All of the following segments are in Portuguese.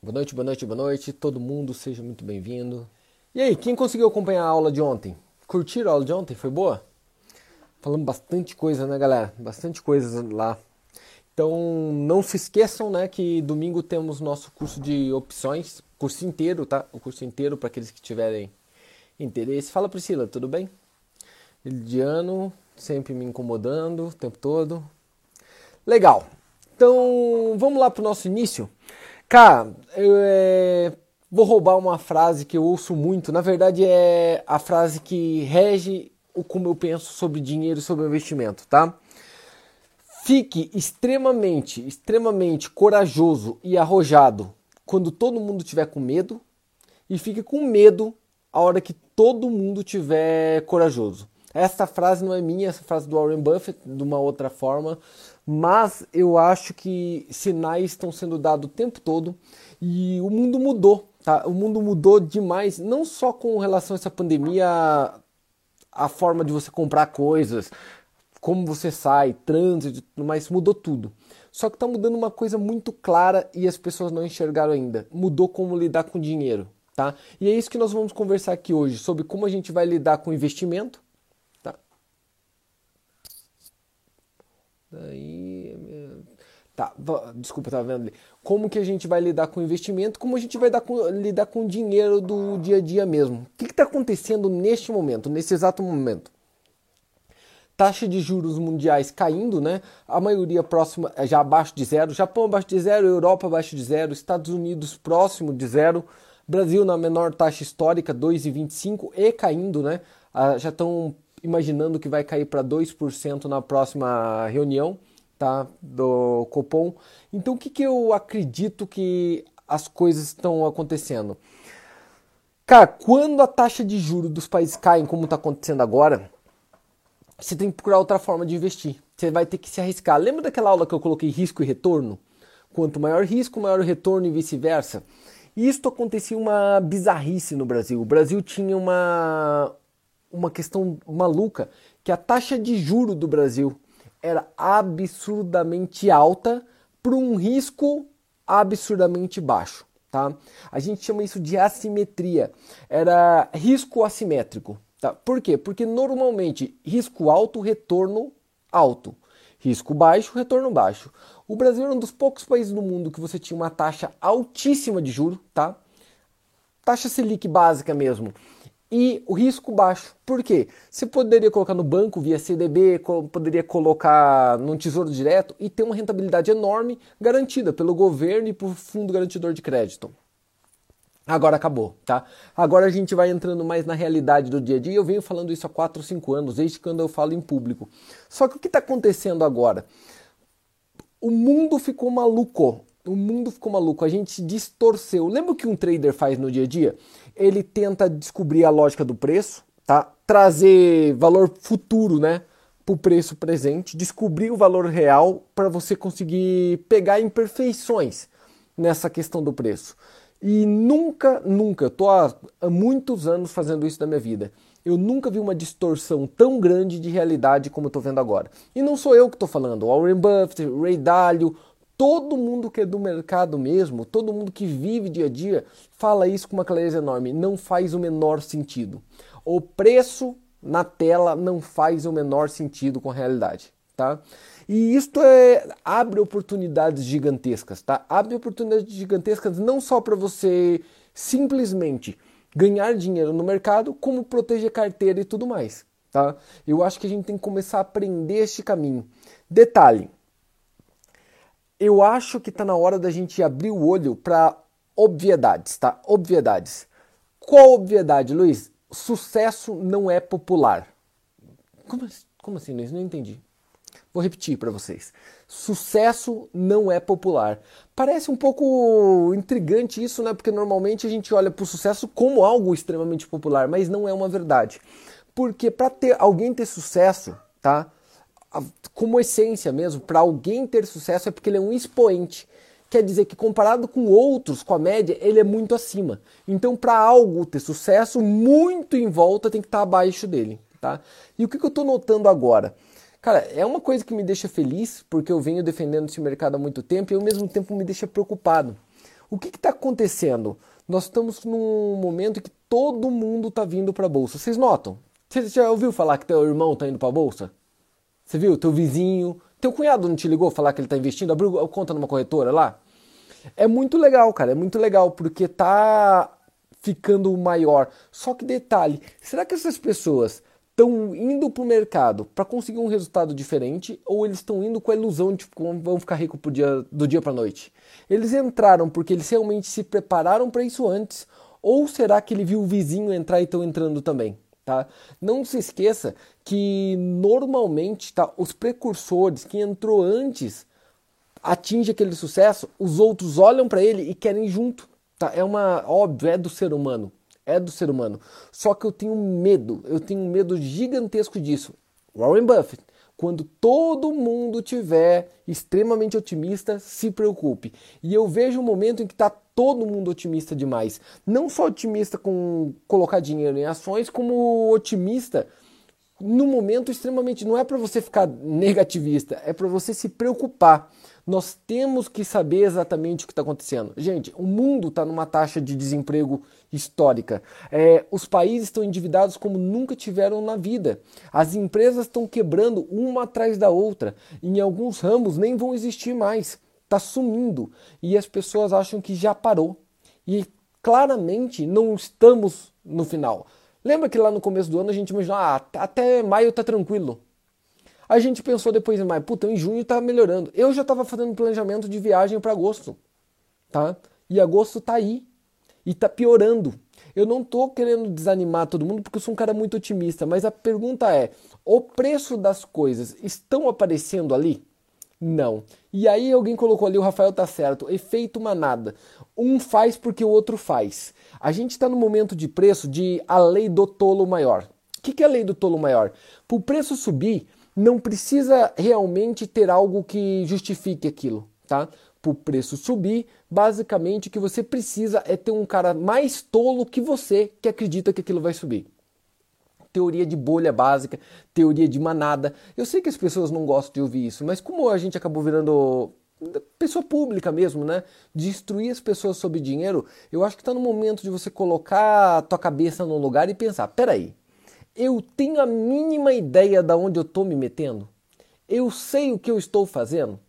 Boa noite, boa noite, boa noite. Todo mundo seja muito bem-vindo. E aí, quem conseguiu acompanhar a aula de ontem? Curtiram a aula de ontem? Foi boa? Falando bastante coisa, né, galera? Bastante coisa lá. Então, não se esqueçam, né, que domingo temos nosso curso de opções, curso inteiro, tá? O curso inteiro para aqueles que tiverem interesse. Fala, Priscila, tudo bem? Lidiano, sempre me incomodando o tempo todo. Legal. Então, vamos lá para o nosso início. Cara, eu é, vou roubar uma frase que eu ouço muito. Na verdade, é a frase que rege o como eu penso sobre dinheiro e sobre investimento, tá? Fique extremamente, extremamente corajoso e arrojado quando todo mundo tiver com medo e fique com medo a hora que todo mundo tiver corajoso. Essa frase não é minha, essa frase do Warren Buffett, de uma outra forma, mas eu acho que sinais estão sendo dados o tempo todo e o mundo mudou, tá? O mundo mudou demais, não só com relação a essa pandemia, a forma de você comprar coisas, como você sai, trânsito, mas mudou tudo. Só que está mudando uma coisa muito clara e as pessoas não enxergaram ainda. Mudou como lidar com dinheiro, tá? E é isso que nós vamos conversar aqui hoje sobre como a gente vai lidar com investimento Daí. Tá, desculpa, tava vendo ali. Como que a gente vai lidar com investimento, como a gente vai com, lidar com o dinheiro do dia a dia mesmo. O que está acontecendo neste momento, nesse exato momento? Taxa de juros mundiais caindo, né? A maioria próxima é já abaixo de zero. Japão abaixo de zero, Europa abaixo de zero, Estados Unidos próximo de zero. Brasil na menor taxa histórica, 2,25 e caindo, né? Ah, já estão imaginando que vai cair para 2% na próxima reunião tá, do Copom. Então, o que, que eu acredito que as coisas estão acontecendo? Cara, quando a taxa de juros dos países caem, como está acontecendo agora, você tem que procurar outra forma de investir. Você vai ter que se arriscar. Lembra daquela aula que eu coloquei risco e retorno? Quanto maior risco, maior retorno e vice-versa. Isto acontecia uma bizarrice no Brasil. O Brasil tinha uma, uma questão maluca, que a taxa de juro do Brasil era absurdamente alta para um risco absurdamente baixo, tá? A gente chama isso de assimetria. Era risco assimétrico, tá? Por quê? Porque normalmente risco alto, retorno alto. Risco baixo, retorno baixo. O Brasil era um dos poucos países do mundo que você tinha uma taxa altíssima de juro, tá? Taxa Selic básica mesmo, e o risco baixo. Por quê? Você poderia colocar no banco via CDB, poderia colocar num tesouro direto e ter uma rentabilidade enorme garantida pelo governo e por fundo garantidor de crédito. Agora acabou, tá? Agora a gente vai entrando mais na realidade do dia a dia. Eu venho falando isso há 4 ou 5 anos, desde quando eu falo em público. Só que o que está acontecendo agora? O mundo ficou maluco. O mundo ficou maluco. A gente distorceu. Lembra o que um trader faz no dia a dia? Ele tenta descobrir a lógica do preço, tá? Trazer valor futuro, né? O preço presente, descobrir o valor real para você conseguir pegar imperfeições nessa questão do preço. E nunca, nunca, eu tô há, muitos anos fazendo isso na minha vida. Eu nunca vi uma distorção tão grande de realidade como estou vendo agora. E não sou eu que estou falando, Warren Buffett, Ray Dalio, Todo mundo que é do mercado mesmo, todo mundo que vive dia a dia, fala isso com uma clareza enorme. Não faz o menor sentido. O preço na tela não faz o menor sentido com a realidade, tá? E isto é, abre oportunidades gigantescas, tá? Abre oportunidades gigantescas não só para você simplesmente ganhar dinheiro no mercado, como proteger carteira e tudo mais, tá? Eu acho que a gente tem que começar a aprender este caminho. Detalhe, eu acho que está na hora da gente abrir o olho para obviedades, tá? Obviedades. Qual obviedade, Luiz? Sucesso não é popular. Como, como assim, Luiz? Não entendi. Vou repetir para vocês. Sucesso não é popular. Parece um pouco intrigante isso, né? Porque normalmente a gente olha para o sucesso como algo extremamente popular, mas não é uma verdade. Porque para ter alguém ter sucesso, tá? Como essência mesmo, para alguém ter sucesso é porque ele é um expoente. Quer dizer que comparado com outros, com a média, ele é muito acima. Então, para algo ter sucesso, muito em volta tem que estar tá abaixo dele, tá? E o que, que eu estou notando agora? Cara, é uma coisa que me deixa feliz, porque eu venho defendendo esse mercado há muito tempo e ao mesmo tempo me deixa preocupado. O que está acontecendo? Nós estamos num momento que todo mundo está vindo para a bolsa. Vocês notam? Você já ouviu falar que teu irmão está indo para a bolsa? Você viu? Teu vizinho, teu cunhado não te ligou falar que ele está investindo? Abriu conta numa corretora lá? É muito legal, cara. É muito legal porque tá ficando maior. Só que detalhe, será que essas pessoas estão indo para o mercado para conseguir um resultado diferente ou eles estão indo com a ilusão de que vão ficar ricos dia, do dia para noite? Eles entraram porque eles realmente se prepararam para isso antes ou será que ele viu o vizinho entrar e estão entrando também? Tá? Não se esqueça que normalmente tá, os precursores, que entrou antes, atinge aquele sucesso, os outros olham para ele e querem junto. Tá? É uma óbvio, é do ser humano, é do ser humano. Só que eu tenho medo, eu tenho um medo gigantesco disso. Warren Buffett, quando todo mundo tiver extremamente otimista, se preocupe. E eu vejo um momento em que está todo mundo otimista demais. Não só otimista com colocar dinheiro em ações, como otimista no momento extremamente. Não é para você ficar negativista, é para você se preocupar. Nós temos que saber exatamente o que está acontecendo. Gente, o mundo está numa taxa de desemprego histórica. É, os países estão endividados como nunca tiveram na vida. As empresas estão quebrando uma atrás da outra. Em alguns ramos nem vão existir mais está sumindo e as pessoas acham que já parou. E claramente não estamos no final. Lembra que lá no começo do ano a gente imaginou, ah, até maio tá tranquilo. A gente pensou depois em maio, puta, em junho tá melhorando. Eu já estava fazendo planejamento de viagem para agosto, tá? E agosto tá aí e tá piorando. Eu não tô querendo desanimar todo mundo porque eu sou um cara muito otimista, mas a pergunta é: o preço das coisas estão aparecendo ali? Não. E aí alguém colocou ali, o Rafael tá certo, efeito manada. Um faz porque o outro faz. A gente está no momento de preço de a lei do tolo maior. O que, que é a lei do tolo maior? Para o preço subir, não precisa realmente ter algo que justifique aquilo, tá? Para o preço subir, basicamente o que você precisa é ter um cara mais tolo que você que acredita que aquilo vai subir teoria de bolha básica, teoria de manada. Eu sei que as pessoas não gostam de ouvir isso, mas como a gente acabou virando pessoa pública mesmo, né? Destruir as pessoas sobre dinheiro, eu acho que está no momento de você colocar a tua cabeça no lugar e pensar: peraí, eu tenho a mínima ideia de onde eu estou me metendo? Eu sei o que eu estou fazendo?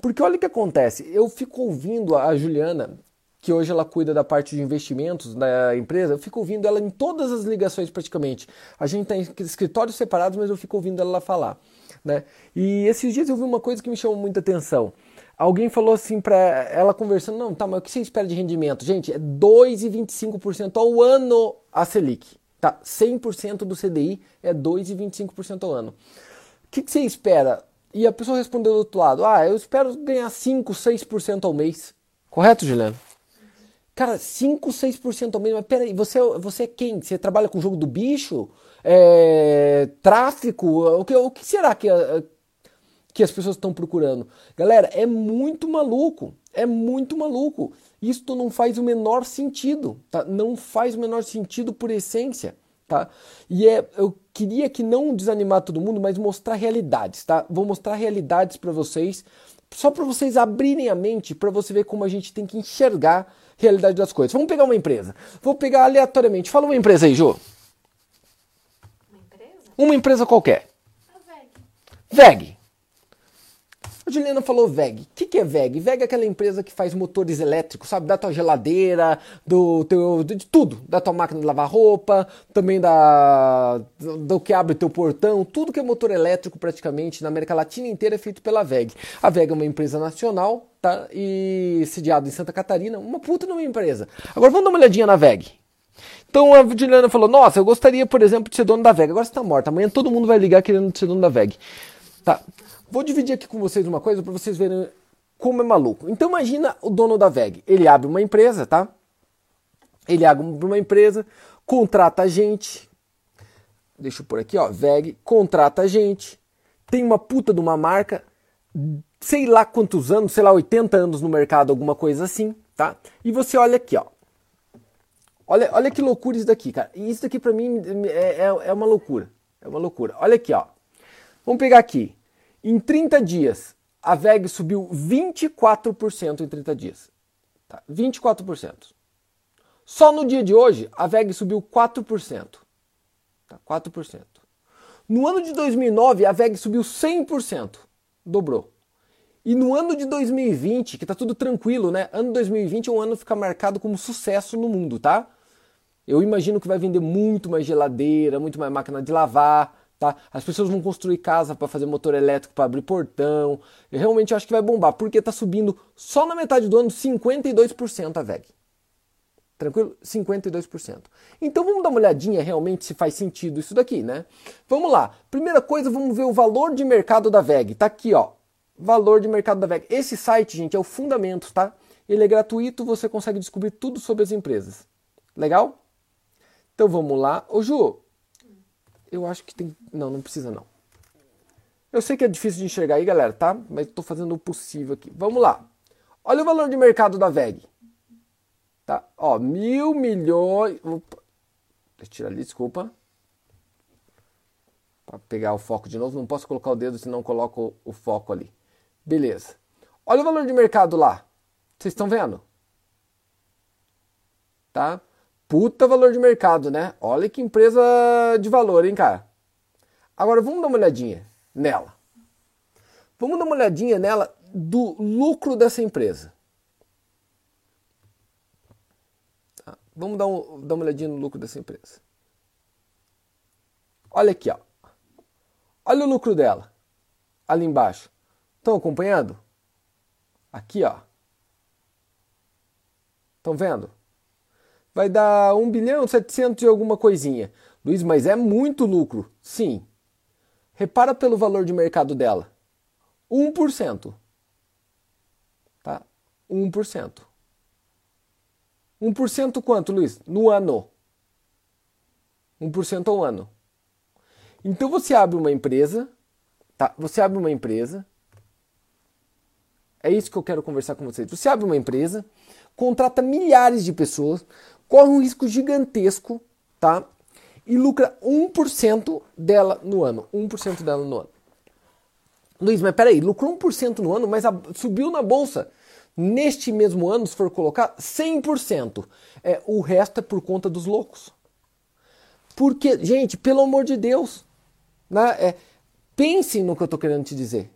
Porque olha o que acontece, eu fico ouvindo a Juliana, que hoje ela cuida da parte de investimentos da empresa, eu fico ouvindo ela em todas as ligações praticamente. A gente tem escritórios separados, mas eu fico ouvindo ela falar. Né? E esses dias eu vi uma coisa que me chamou muita atenção. Alguém falou assim para ela conversando, não, tá, mas o que você espera de rendimento? Gente, é 2,25% ao ano a Selic. Tá? 100% do CDI é 2,25% ao ano. O que, que você espera? E a pessoa respondeu do outro lado, ah, eu espero ganhar 5, 6% ao mês. Correto, Juliano? Cara, 5, 6% ao mês. Mas peraí, você, você é quem? Você trabalha com o jogo do bicho? É, tráfico? O que, o que será que, que as pessoas estão procurando? Galera, é muito maluco. É muito maluco. Isto não faz o menor sentido. Tá? Não faz o menor sentido por essência. Tá? E é, eu queria que não desanimar todo mundo, mas mostrar realidades, tá? Vou mostrar realidades para vocês, só para vocês abrirem a mente, para você ver como a gente tem que enxergar realidade das coisas. Vamos pegar uma empresa. Vou pegar aleatoriamente. Fala uma empresa aí, Jô. Uma empresa? Uma empresa qualquer. A VEG. VEG. A Juliana falou VEG. O que, que é VEG? VEG é aquela empresa que faz motores elétricos, sabe? Da tua geladeira, do teu, de tudo. Da tua máquina de lavar roupa, também da do que abre teu portão. Tudo que é motor elétrico praticamente na América Latina inteira é feito pela VEG. A VEG é uma empresa nacional, tá? E sediada em Santa Catarina. Uma puta numa empresa. Agora vamos dar uma olhadinha na VEG. Então a Juliana falou: Nossa, eu gostaria, por exemplo, de ser dono da VEG. Agora você tá morta. Amanhã todo mundo vai ligar querendo ser dono da VEG. Tá. Vou dividir aqui com vocês uma coisa para vocês verem como é maluco. Então imagina o dono da VEG. Ele abre uma empresa, tá? Ele abre uma empresa, contrata a gente. Deixa eu pôr aqui, ó. VEG contrata a gente. Tem uma puta de uma marca. Sei lá quantos anos, sei lá, 80 anos no mercado, alguma coisa assim, tá? E você olha aqui, ó. Olha, olha que loucura isso daqui, cara. Isso daqui pra mim é, é, é uma loucura. É uma loucura. Olha aqui, ó. Vamos pegar aqui. Em 30 dias, a VEG subiu 24% em 30 dias. Tá? 24%. Só no dia de hoje, a VEG subiu 4%. Tá? 4%. No ano de 2009, a VEG subiu 100%. Dobrou. E no ano de 2020, que tá tudo tranquilo, né? Ano 2020 é um ano que fica marcado como sucesso no mundo, tá? Eu imagino que vai vender muito mais geladeira, muito mais máquina de lavar, tá? As pessoas vão construir casa para fazer motor elétrico para abrir portão. Eu realmente acho que vai bombar, porque tá subindo só na metade do ano 52% a VEG. Tranquilo? 52%. Então vamos dar uma olhadinha realmente se faz sentido isso daqui, né? Vamos lá. Primeira coisa, vamos ver o valor de mercado da VEG. Tá aqui, ó valor de mercado da VEG. Esse site, gente, é o Fundamentos, tá? Ele é gratuito, você consegue descobrir tudo sobre as empresas. Legal? Então vamos lá. Ô Ju, eu acho que tem. Não, não precisa não. Eu sei que é difícil de enxergar aí, galera, tá? Mas estou fazendo o possível aqui. Vamos lá. Olha o valor de mercado da VEG. Tá? Ó, mil milhões. Opa. Deixa eu tirar ali, desculpa. Para pegar o foco de novo. Não posso colocar o dedo, senão coloco o foco ali. Beleza. Olha o valor de mercado lá. Vocês estão vendo? Tá? Puta valor de mercado, né? Olha que empresa de valor, hein, cara? Agora vamos dar uma olhadinha nela. Vamos dar uma olhadinha nela do lucro dessa empresa. Tá? Vamos dar, um, dar uma olhadinha no lucro dessa empresa. Olha aqui, ó. Olha o lucro dela. Ali embaixo. Estão acompanhando? Aqui, ó. Estão vendo? Vai dar 1 bilhão 700 e alguma coisinha. Luiz, mas é muito lucro. Sim. Repara pelo valor de mercado dela. 1%. Tá? 1%. 1% quanto, Luiz? No ano. 1% ao ano. Então você abre uma empresa, tá? Você abre uma empresa, é isso que eu quero conversar com vocês. Você abre uma empresa, contrata milhares de pessoas, corre um risco gigantesco, tá? E lucra 1% dela no ano. 1% dela no ano. Luiz, mas peraí, lucrou 1% no ano, mas a, subiu na bolsa. Neste mesmo ano, se for colocar, 100%. É, o resto é por conta dos loucos. Porque, gente, pelo amor de Deus, né, é, pensem no que eu estou querendo te dizer.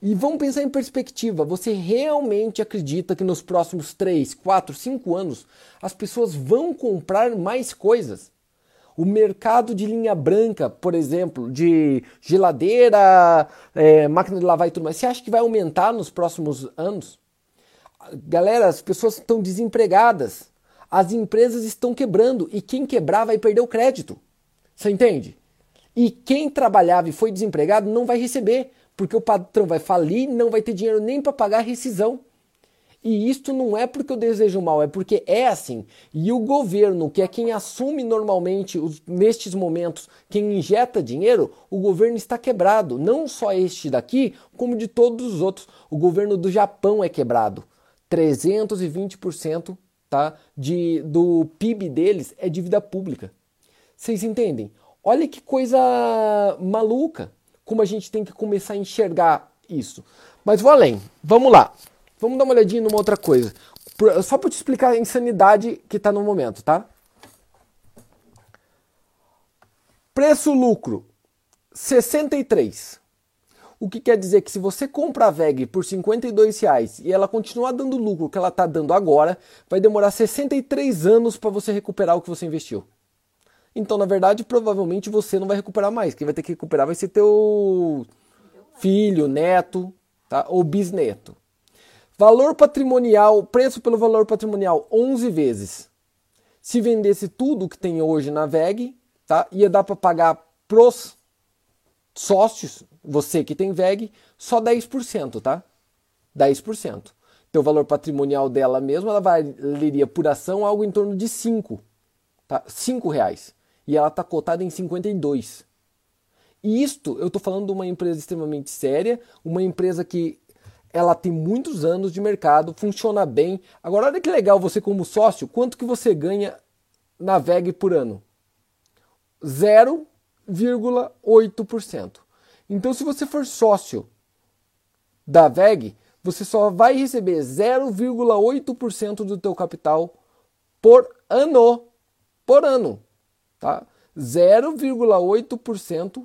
E vamos pensar em perspectiva. Você realmente acredita que nos próximos 3, 4, 5 anos as pessoas vão comprar mais coisas? O mercado de linha branca, por exemplo, de geladeira, é, máquina de lavar e tudo mais, você acha que vai aumentar nos próximos anos? Galera, as pessoas estão desempregadas. As empresas estão quebrando e quem quebrar vai perder o crédito. Você entende? E quem trabalhava e foi desempregado não vai receber, porque o patrão vai falir, não vai ter dinheiro nem para pagar a rescisão. E isto não é porque eu desejo mal, é porque é assim. E o governo, que é quem assume normalmente os, nestes momentos, quem injeta dinheiro, o governo está quebrado. Não só este daqui, como de todos os outros. O governo do Japão é quebrado. 320% tá, de, do PIB deles é dívida pública. Vocês entendem? Olha que coisa maluca como a gente tem que começar a enxergar isso. Mas vou além. Vamos lá. Vamos dar uma olhadinha numa outra coisa. Só para te explicar a insanidade que está no momento, tá? Preço-lucro 63. O que quer dizer que se você compra a VEG por 52 reais e ela continuar dando lucro que ela está dando agora, vai demorar 63 anos para você recuperar o que você investiu. Então, na verdade, provavelmente você não vai recuperar mais. Quem vai ter que recuperar vai ser teu filho, neto, tá? ou bisneto. Valor patrimonial, preço pelo valor patrimonial, 11 vezes. Se vendesse tudo que tem hoje na VEG, tá? ia dar para pagar pros sócios, você que tem VEG, só 10%, tá? 10%. Então o valor patrimonial dela mesmo, ela valeria por ação algo em torno de 5, tá? 5 reais e ela está cotada em 52. E isto eu estou falando de uma empresa extremamente séria, uma empresa que ela tem muitos anos de mercado, funciona bem. Agora olha que legal você como sócio, quanto que você ganha na VEG por ano? 0,8%. Então se você for sócio da VEG, você só vai receber 0,8% do teu capital por ano. Por ano, tá? 0,8%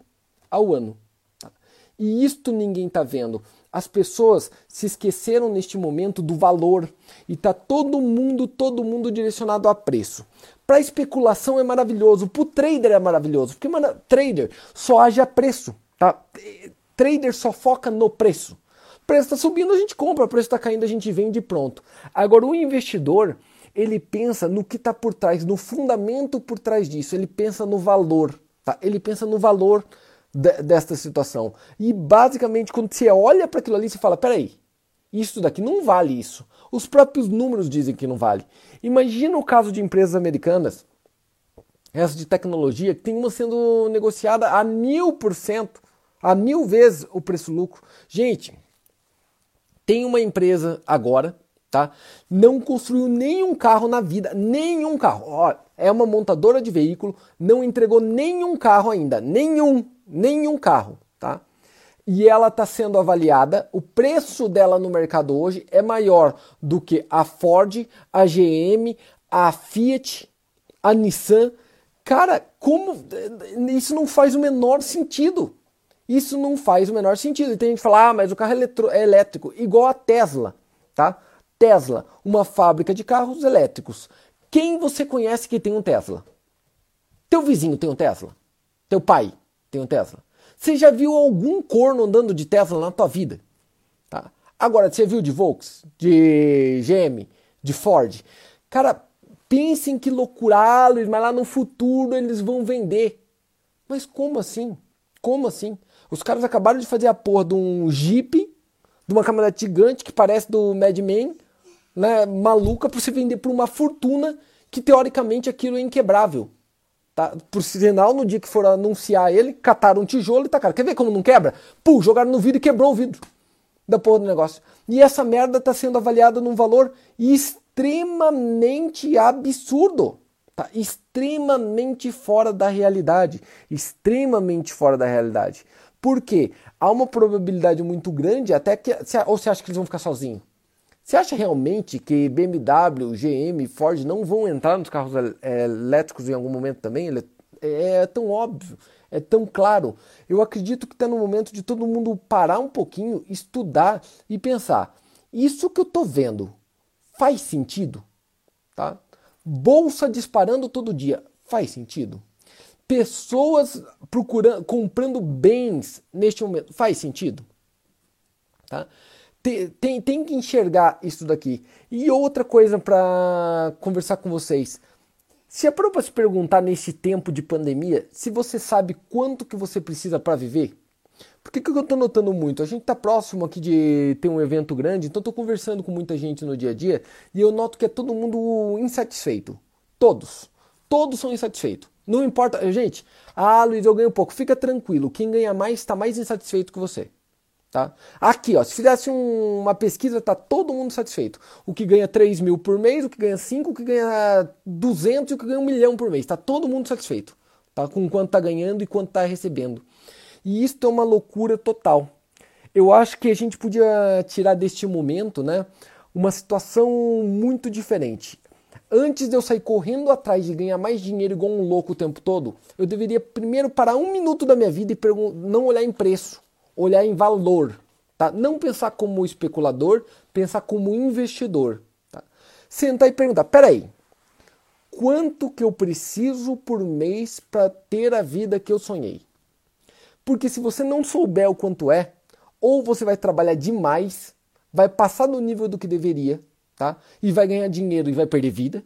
ao ano. Tá? E isto ninguém está vendo. As pessoas se esqueceram neste momento do valor e tá todo mundo, todo mundo direcionado a preço. Para especulação é maravilhoso, para o trader é maravilhoso, porque mano, trader só age a preço, tá? Trader só foca no preço. O preço está subindo, a gente compra, o preço está caindo, a gente vende pronto. Agora o investidor, ele pensa no que está por trás, no fundamento por trás disso, ele pensa no valor, tá? Ele pensa no valor de, desta situação. E basicamente, quando você olha para aquilo ali, você fala: peraí, isso daqui não vale isso. Os próprios números dizem que não vale. Imagina o caso de empresas americanas, essas de tecnologia, que tem uma sendo negociada a mil por cento, a mil vezes o preço-lucro. Gente, tem uma empresa agora, tá? Não construiu nenhum carro na vida, nenhum carro. Ó, é uma montadora de veículo, não entregou nenhum carro ainda, nenhum nenhum carro, tá? E ela está sendo avaliada, o preço dela no mercado hoje é maior do que a Ford, a GM, a Fiat, a Nissan. Cara, como isso não faz o menor sentido? Isso não faz o menor sentido. E tem gente que fala, ah, mas o carro é elétrico, igual a Tesla, tá? Tesla, uma fábrica de carros elétricos. Quem você conhece que tem um Tesla? Teu vizinho tem um Tesla? Teu pai? tem um Tesla. Você já viu algum corno andando de Tesla na tua vida? Tá? Agora, você viu de Volks, de GM, de Ford? Cara, pensem que loucura, mas lá no futuro eles vão vender. Mas como assim? Como assim? Os caras acabaram de fazer a porra de um Jeep, de uma caminhonete gigante que parece do Mad Men, né, maluca, para você vender por uma fortuna que teoricamente aquilo é inquebrável. Tá? Por sinal, no dia que for anunciar ele, cataram um tijolo e tacaram. Quer ver como não quebra? Pum, jogaram no vidro e quebrou o vidro da porra do negócio. E essa merda está sendo avaliada num valor extremamente absurdo. Tá? Extremamente fora da realidade. Extremamente fora da realidade. Por quê? Há uma probabilidade muito grande, até que. Ou você acha que eles vão ficar sozinhos? Você acha realmente que BMW, GM, Ford não vão entrar nos carros elétricos em algum momento também? É, é tão óbvio, é tão claro. Eu acredito que está no momento de todo mundo parar um pouquinho, estudar e pensar: isso que eu estou vendo faz sentido? Tá? Bolsa disparando todo dia faz sentido? Pessoas procurando, comprando bens neste momento faz sentido? Tá? Tem, tem, que enxergar isso daqui. E outra coisa para conversar com vocês. Se é para se perguntar nesse tempo de pandemia, se você sabe quanto que você precisa para viver, por que, que eu estou notando muito? A gente está próximo aqui de ter um evento grande, então estou conversando com muita gente no dia a dia e eu noto que é todo mundo insatisfeito. Todos. Todos são insatisfeitos. Não importa. Gente, ah, Luiz, eu ganho pouco. Fica tranquilo. Quem ganha mais está mais insatisfeito que você. Tá? Aqui, ó, se fizesse um, uma pesquisa, tá todo mundo satisfeito. O que ganha 3 mil por mês, o que ganha 5, o que ganha 200 e o que ganha 1 milhão por mês. Tá todo mundo satisfeito tá? com quanto tá ganhando e quanto tá recebendo. E isso é uma loucura total. Eu acho que a gente podia tirar deste momento né, uma situação muito diferente. Antes de eu sair correndo atrás de ganhar mais dinheiro igual um louco o tempo todo, eu deveria primeiro parar um minuto da minha vida e não olhar em preço olhar em valor, tá? Não pensar como especulador, pensar como investidor, tá? Sentar e perguntar, peraí, quanto que eu preciso por mês para ter a vida que eu sonhei? Porque se você não souber o quanto é, ou você vai trabalhar demais, vai passar no nível do que deveria, tá? E vai ganhar dinheiro e vai perder vida.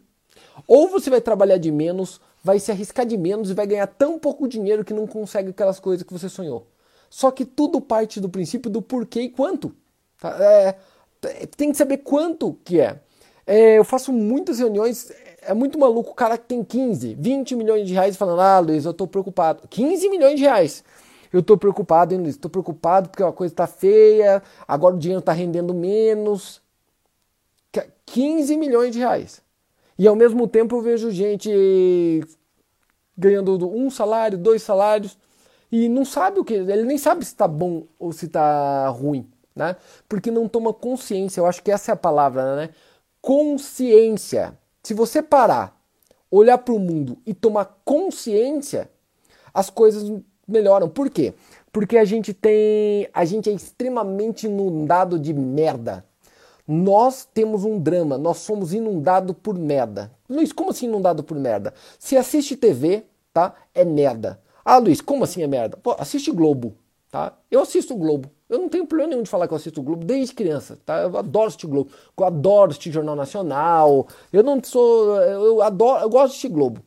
Ou você vai trabalhar de menos, vai se arriscar de menos e vai ganhar tão pouco dinheiro que não consegue aquelas coisas que você sonhou. Só que tudo parte do princípio do porquê e quanto. Tá? É, tem que saber quanto que é. é. Eu faço muitas reuniões, é muito maluco o cara que tem 15, 20 milhões de reais falando, ah, Luiz, eu tô preocupado. 15 milhões de reais. Eu tô preocupado, hein, Luiz? Tô preocupado porque a coisa tá feia, agora o dinheiro tá rendendo menos. 15 milhões de reais. E ao mesmo tempo eu vejo gente ganhando um salário, dois salários e não sabe o que, ele nem sabe se está bom ou se está ruim, né? Porque não toma consciência. Eu acho que essa é a palavra, né? Consciência. Se você parar, olhar para o mundo e tomar consciência, as coisas melhoram. Por quê? Porque a gente tem, a gente é extremamente inundado de merda. Nós temos um drama, nós somos inundados por merda. Luiz, como assim inundado por merda? Se assiste TV, tá? É merda. Ah, Luiz, como assim é merda? Pô, assiste Globo, tá? Eu assisto o Globo. Eu não tenho problema nenhum de falar que eu assisto o Globo desde criança, tá? Eu adoro assistir Globo. Eu adoro assistir Jornal Nacional. Eu não sou. Eu adoro. Eu gosto de assistir Globo.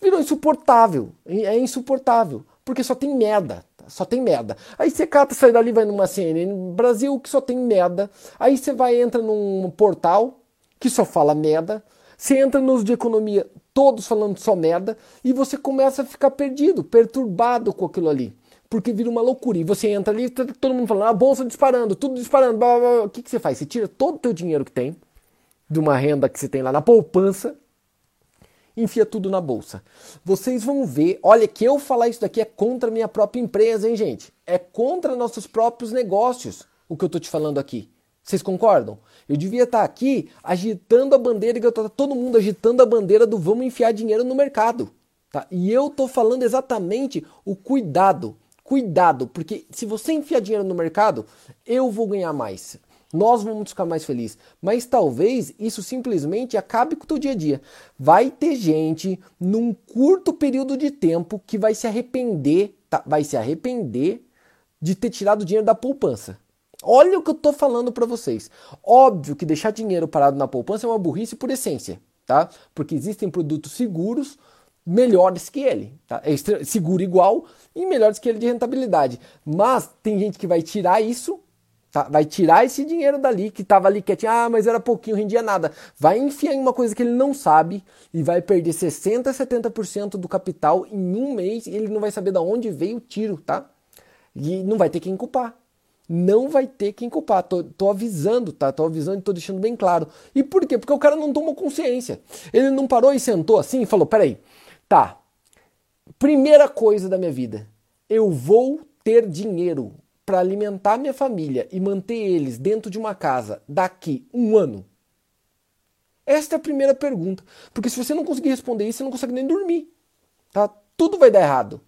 Virou insuportável. É insuportável. Porque só tem merda. Tá? Só tem merda. Aí você cata, sai dali, vai numa CNN Brasil que só tem merda. Aí você vai, entra num portal que só fala merda. Você entra nos de economia, todos falando só merda, e você começa a ficar perdido, perturbado com aquilo ali. Porque vira uma loucura. E você entra ali, todo mundo falando, a bolsa disparando, tudo disparando. Blá, blá, blá. O que, que você faz? Você tira todo o teu dinheiro que tem, de uma renda que você tem lá na poupança, enfia tudo na bolsa. Vocês vão ver, olha que eu falar isso daqui é contra a minha própria empresa, hein, gente? É contra nossos próprios negócios o que eu tô te falando aqui. Vocês concordam? Eu devia estar aqui agitando a bandeira, que tá todo mundo agitando a bandeira do vamos enfiar dinheiro no mercado. Tá? E eu estou falando exatamente o cuidado. Cuidado, porque se você enfiar dinheiro no mercado, eu vou ganhar mais. Nós vamos ficar mais felizes. Mas talvez isso simplesmente acabe com o teu dia a dia. Vai ter gente num curto período de tempo que vai se arrepender, tá? vai se arrepender de ter tirado o dinheiro da poupança. Olha o que eu estou falando para vocês. Óbvio que deixar dinheiro parado na poupança é uma burrice por essência, tá? Porque existem produtos seguros melhores que ele, tá? É seguro igual e melhores que ele de rentabilidade. Mas tem gente que vai tirar isso, tá? Vai tirar esse dinheiro dali que estava ali quietinho, ah, mas era pouquinho, rendia nada. Vai enfiar em uma coisa que ele não sabe e vai perder 60, 70% do capital em um mês e ele não vai saber de onde veio o tiro, tá? E não vai ter quem culpar não vai ter quem culpar. Tô, tô avisando, tá? Tô avisando e tô deixando bem claro. E por quê? Porque o cara não tomou consciência. Ele não parou e sentou assim e falou: peraí, tá. Primeira coisa da minha vida, eu vou ter dinheiro para alimentar minha família e manter eles dentro de uma casa daqui um ano? Esta é a primeira pergunta. Porque se você não conseguir responder isso, você não consegue nem dormir. Tá? Tudo vai dar errado.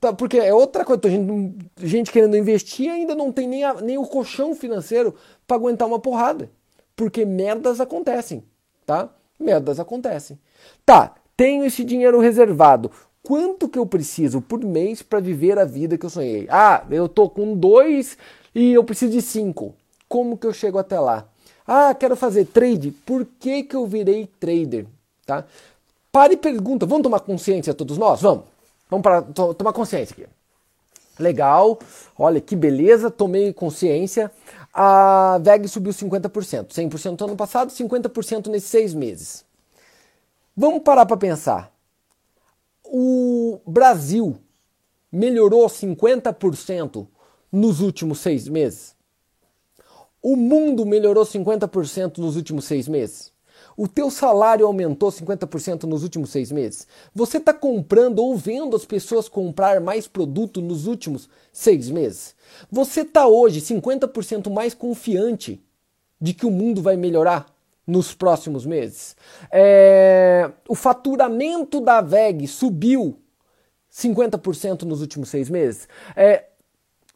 Tá, porque é outra coisa, gente, gente querendo investir ainda não tem nem, a, nem o colchão financeiro para aguentar uma porrada. Porque merdas acontecem, tá? Merdas acontecem. Tá, tenho esse dinheiro reservado. Quanto que eu preciso por mês para viver a vida que eu sonhei? Ah, eu tô com dois e eu preciso de cinco. Como que eu chego até lá? Ah, quero fazer trade. Por que, que eu virei trader? Tá? Pare e pergunta. Vamos tomar consciência todos nós? Vamos. Vamos para tomar consciência aqui. Legal, olha que beleza, tomei consciência. A VEG subiu 50%, 100% no ano passado, 50% nesses seis meses. Vamos parar para pensar. O Brasil melhorou 50% nos últimos seis meses? O mundo melhorou 50% nos últimos seis meses? O teu salário aumentou 50% nos últimos seis meses? Você está comprando ou vendo as pessoas comprar mais produto nos últimos seis meses? Você está hoje 50% mais confiante de que o mundo vai melhorar nos próximos meses? É... O faturamento da VEG subiu 50% nos últimos seis meses? É...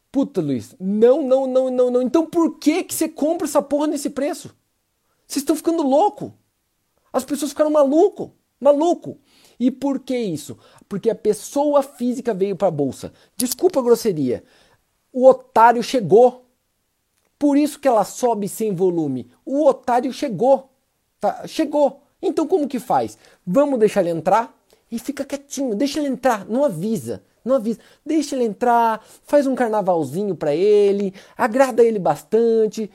Puta, Luiz, não, não, não, não, não. Então por que, que você compra essa porra nesse preço? Vocês estão ficando louco. As pessoas ficaram maluco, maluco. E por que isso? Porque a pessoa física veio para a bolsa. Desculpa a grosseria. O otário chegou. Por isso que ela sobe sem volume. O otário chegou. Tá? Chegou. Então como que faz? Vamos deixar ele entrar e fica quietinho. Deixa ele entrar, não avisa. Não avisa. Deixa ele entrar, faz um carnavalzinho para ele, agrada ele bastante,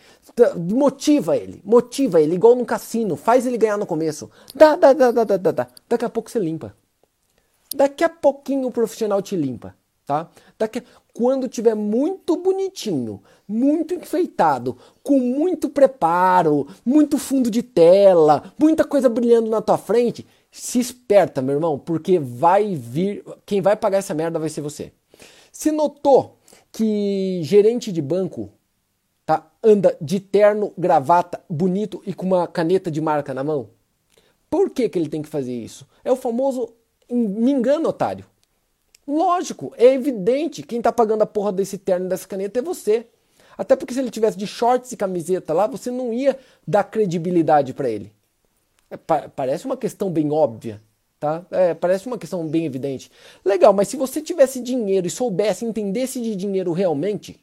motiva ele, motiva ele, igual no cassino, faz ele ganhar no começo. Dá, dá, dá, dá, dá, dá. Daqui a pouco você limpa. Daqui a pouquinho o profissional te limpa, tá? Daqui quando tiver muito bonitinho, muito enfeitado, com muito preparo, muito fundo de tela, muita coisa brilhando na tua frente, se esperta, meu irmão, porque vai vir. Quem vai pagar essa merda vai ser você. Se notou que gerente de banco tá? anda de terno, gravata, bonito e com uma caneta de marca na mão? Por que, que ele tem que fazer isso? É o famoso me engana, otário. Lógico, é evidente, quem tá pagando a porra desse terno e dessa caneta é você. Até porque se ele tivesse de shorts e camiseta lá, você não ia dar credibilidade para ele. É, pa parece uma questão bem óbvia, tá? É, parece uma questão bem evidente. Legal, mas se você tivesse dinheiro e soubesse, entendesse de dinheiro realmente,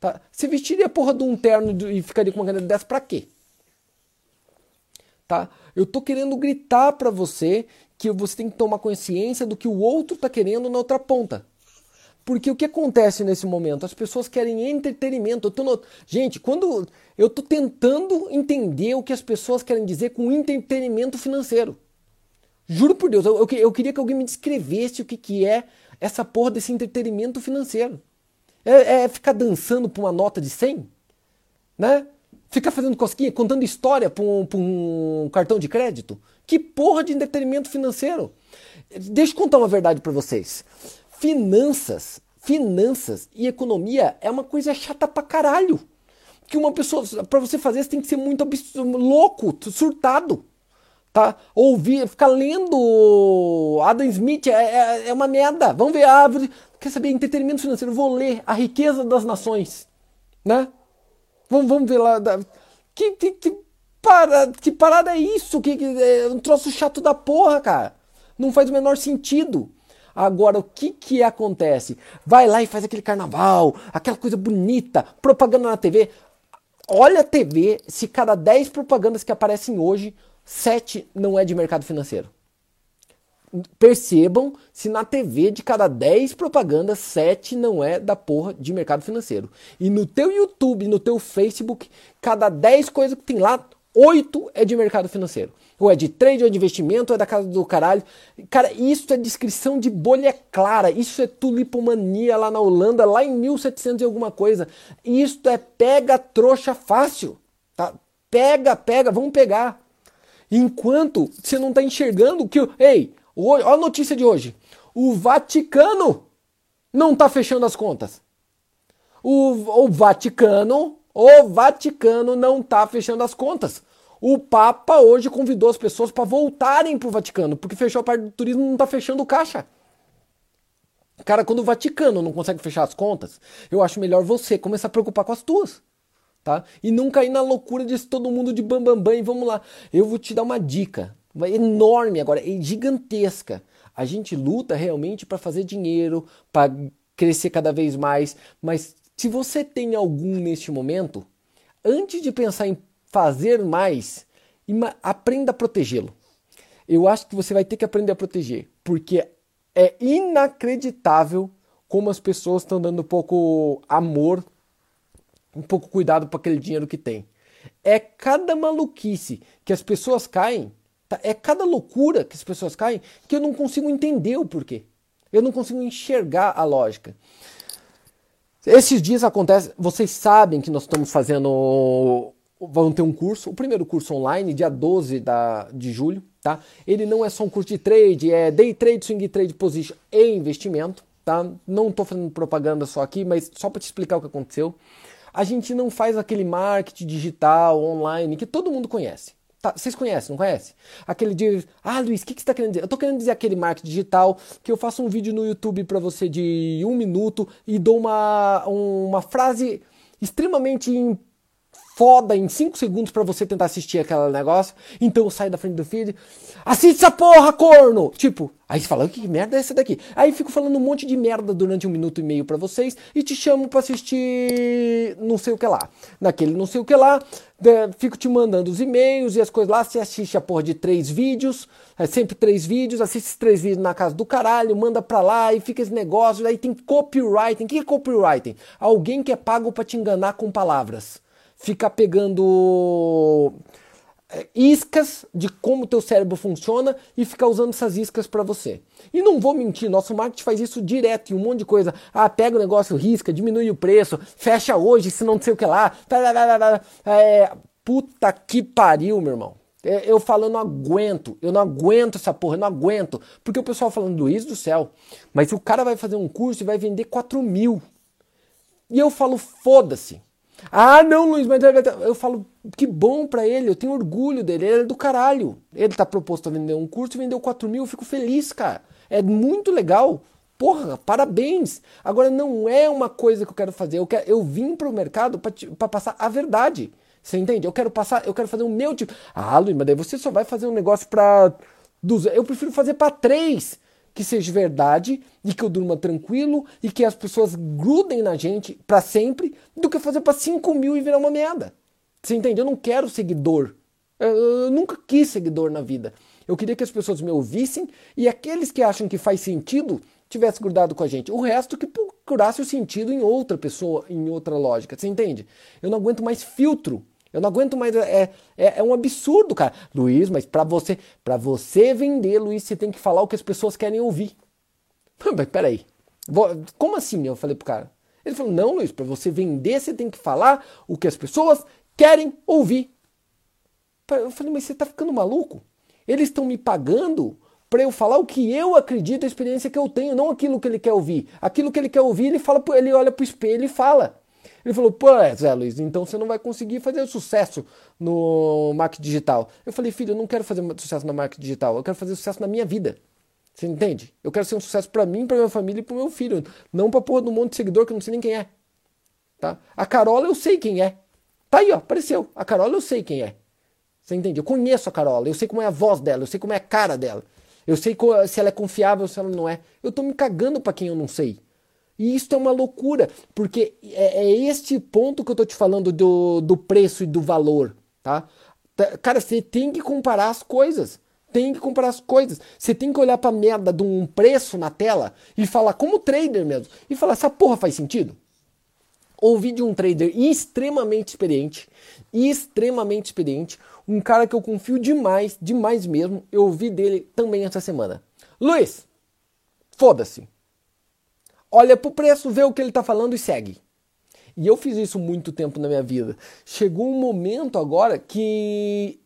tá? Você vestiria a porra de um terno e ficaria com uma caneta dessa pra quê? Tá? Eu tô querendo gritar para você que você tem que tomar consciência do que o outro tá querendo na outra ponta. Porque o que acontece nesse momento? As pessoas querem entretenimento. No... Gente, quando eu estou tentando entender o que as pessoas querem dizer com entretenimento financeiro. Juro por Deus, eu, eu, eu queria que alguém me descrevesse o que, que é essa porra desse entretenimento financeiro. É, é ficar dançando por uma nota de 100? Né? Ficar fazendo cosquinha, contando história para um, um cartão de crédito? Que porra de entretenimento financeiro? Deixa eu contar uma verdade para vocês finanças, finanças e economia é uma coisa chata pra caralho. Que uma pessoa, para você fazer, você tem que ser muito louco, surtado. Tá? Ouvir, ficar lendo Adam Smith é, é, é uma merda. Vamos ver a árvore. Quer saber? Entretenimento financeiro. Vou ler A Riqueza das Nações. Né? Vamos, vamos ver lá. Que, que, que, para, que parada é isso? Que, que, é um troço chato da porra, cara. Não faz o menor sentido. Agora, o que que acontece? Vai lá e faz aquele carnaval, aquela coisa bonita, propaganda na TV. Olha a TV, se cada 10 propagandas que aparecem hoje, 7 não é de mercado financeiro. Percebam se na TV de cada 10 propagandas, 7 não é da porra de mercado financeiro. E no teu YouTube, no teu Facebook, cada 10 coisas que tem lá, 8 é de mercado financeiro. Ou é de trade, ou é de investimento, ou é da casa do caralho. Cara, isso é descrição de bolha clara. Isso é tulipomania lá na Holanda, lá em 1700 e alguma coisa. Isso é pega trouxa fácil. Tá? Pega, pega, vamos pegar. Enquanto você não está enxergando que. Ei, olha a notícia de hoje. O Vaticano não está fechando as contas. O, o Vaticano, o Vaticano não está fechando as contas. O Papa hoje convidou as pessoas para voltarem para o Vaticano, porque fechou a parte do turismo não está fechando o caixa. Cara, quando o Vaticano não consegue fechar as contas, eu acho melhor você começar a preocupar com as tuas. Tá? E não cair na loucura de todo mundo de bambambam bam, bam, e vamos lá. Eu vou te dar uma dica enorme agora, é gigantesca. A gente luta realmente para fazer dinheiro, para crescer cada vez mais, mas se você tem algum neste momento, antes de pensar em fazer mais, aprenda a protegê-lo. Eu acho que você vai ter que aprender a proteger, porque é inacreditável como as pessoas estão dando pouco amor, um pouco cuidado para aquele dinheiro que tem. É cada maluquice que as pessoas caem, tá? é cada loucura que as pessoas caem que eu não consigo entender o porquê. Eu não consigo enxergar a lógica. Esses dias acontece, vocês sabem que nós estamos fazendo vão ter um curso, o primeiro curso online, dia 12 da, de julho, tá? Ele não é só um curso de trade, é day trade, swing trade, position e investimento, tá? Não estou fazendo propaganda só aqui, mas só para te explicar o que aconteceu. A gente não faz aquele marketing digital, online, que todo mundo conhece. Tá, vocês conhecem, não conhecem? Aquele de, ah, Luiz, o que, que você está querendo dizer? Eu estou querendo dizer aquele marketing digital que eu faço um vídeo no YouTube para você de um minuto e dou uma, uma frase extremamente foda em 5 segundos para você tentar assistir aquele negócio. Então eu saio da frente do feed, assiste essa porra, corno! Tipo, aí você fala, que merda é essa daqui? Aí fico falando um monte de merda durante um minuto e meio para vocês e te chamo para assistir não sei o que lá. Naquele não sei o que lá, fico te mandando os e-mails e as coisas lá, você assiste a porra de três vídeos, é sempre três vídeos, assiste esses três vídeos na casa do caralho, manda pra lá e fica esse negócio, aí tem copywriting. O que é copywriting? Alguém que é pago para te enganar com palavras ficar pegando é, iscas de como o teu cérebro funciona e ficar usando essas iscas para você. E não vou mentir, nosso marketing faz isso direto em um monte de coisa. Ah, pega o negócio, risca, diminui o preço, fecha hoje, se não sei o que lá. É, puta que pariu, meu irmão. É, eu falo, eu não aguento, eu não aguento essa porra, eu não aguento. Porque o pessoal falando, Luiz do céu, mas o cara vai fazer um curso e vai vender 4 mil. E eu falo, foda-se. Ah, não, Luiz, mas eu falo, que bom para ele, eu tenho orgulho dele, ele é do caralho. Ele tá proposto a vender um curso e vendeu 4 mil, eu fico feliz, cara. É muito legal. Porra, parabéns! Agora não é uma coisa que eu quero fazer. Eu, quero, eu vim pro mercado para passar a verdade. Você entende? Eu quero passar, eu quero fazer o meu tipo. Ah, Luiz, mas daí você só vai fazer um negócio para eu prefiro fazer para três que seja verdade e que eu durma tranquilo e que as pessoas grudem na gente para sempre do que fazer para 5 mil e virar uma merda. Você entende? Eu não quero seguidor. Eu, eu nunca quis seguidor na vida. Eu queria que as pessoas me ouvissem e aqueles que acham que faz sentido tivesse grudado com a gente. O resto que procurasse o sentido em outra pessoa, em outra lógica. Você entende? Eu não aguento mais filtro. Eu não aguento mais. É, é, é um absurdo, cara. Luiz, mas para você, para você vender, Luiz, você tem que falar o que as pessoas querem ouvir. Mas peraí. Como assim? Eu falei pro cara. Ele falou: não, Luiz, para você vender, você tem que falar o que as pessoas querem ouvir. Eu falei, mas você tá ficando maluco? Eles estão me pagando para eu falar o que eu acredito, a experiência que eu tenho, não aquilo que ele quer ouvir. Aquilo que ele quer ouvir, ele fala, ele olha pro espelho e fala. Ele falou, pô, Zé Luiz, então você não vai conseguir fazer sucesso no marketing digital. Eu falei, filho, eu não quero fazer sucesso no marketing digital, eu quero fazer sucesso na minha vida. Você entende? Eu quero ser um sucesso para mim, para minha família e para meu filho, não para porra um monte de seguidor que eu não sei nem quem é. Tá? A Carola eu sei quem é. Tá aí, ó, apareceu. A Carola eu sei quem é. Você entende? Eu conheço a Carola, eu sei como é a voz dela, eu sei como é a cara dela. Eu sei se ela é confiável se ela não é. Eu tô me cagando para quem eu não sei. E isso é uma loucura, porque é, é este ponto que eu tô te falando do, do preço e do valor, tá? tá? Cara, você tem que comparar as coisas. Tem que comparar as coisas. Você tem que olhar pra merda de um preço na tela e falar, como trader mesmo, e falar, essa porra faz sentido? Ouvi de um trader extremamente experiente, extremamente experiente, um cara que eu confio demais, demais mesmo. Eu ouvi dele também essa semana. Luiz, foda-se olha pro preço, vê o que ele está falando e segue. E eu fiz isso muito tempo na minha vida. Chegou um momento agora que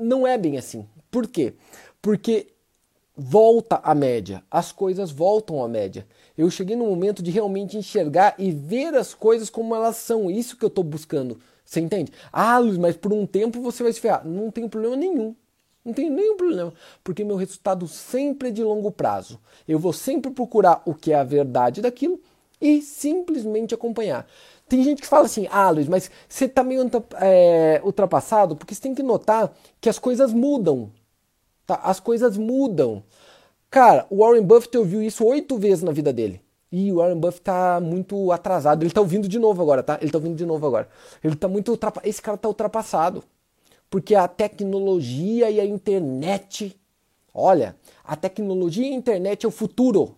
não é bem assim. Por quê? Porque volta à média, as coisas voltam à média. Eu cheguei no momento de realmente enxergar e ver as coisas como elas são. Isso que eu estou buscando. Você entende? Ah, Luiz, mas por um tempo você vai se ferrar. Não tem problema nenhum. Não tem nenhum problema, porque meu resultado sempre é de longo prazo. Eu vou sempre procurar o que é a verdade daquilo e simplesmente acompanhar. Tem gente que fala assim, ah, Luiz, mas você está meio é, ultrapassado, porque você tem que notar que as coisas mudam. Tá? As coisas mudam. Cara, o Warren Buffett ouviu isso oito vezes na vida dele. E o Warren Buffett tá muito atrasado. Ele tá ouvindo de novo agora, tá? Ele tá ouvindo de novo agora. Ele tá muito ultrapassado. Esse cara tá ultrapassado porque a tecnologia e a internet, olha, a tecnologia e a internet é o futuro.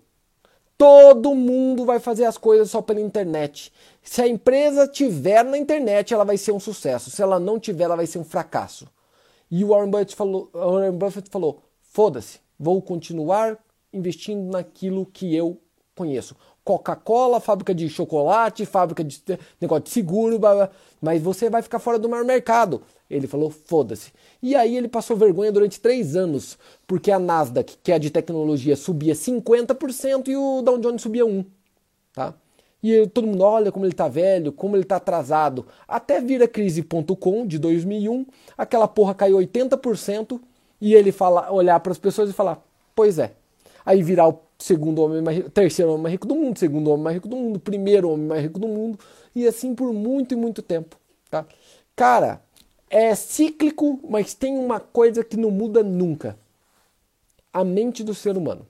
Todo mundo vai fazer as coisas só pela internet. Se a empresa tiver na internet, ela vai ser um sucesso. Se ela não tiver, ela vai ser um fracasso. E o Warren Buffett falou, Warren Buffett falou: foda-se, vou continuar investindo naquilo que eu conheço. Coca-Cola, fábrica de chocolate, fábrica de negócio de seguro, blá, blá, mas você vai ficar fora do maior mercado. Ele falou, foda-se. E aí ele passou vergonha durante três anos, porque a Nasdaq, que é de tecnologia, subia 50% e o Dow Jones subia 1%. Tá? E todo mundo olha como ele tá velho, como ele tá atrasado. Até vir a crise.com de 2001, aquela porra caiu 80% e ele fala, olhar para as pessoas e falar: "Pois é". Aí virar o segundo homem mais rico, terceiro homem mais rico do mundo, segundo homem mais rico do mundo, primeiro homem mais rico do mundo e assim por muito e muito tempo, tá? Cara, é cíclico, mas tem uma coisa que não muda nunca: a mente do ser humano.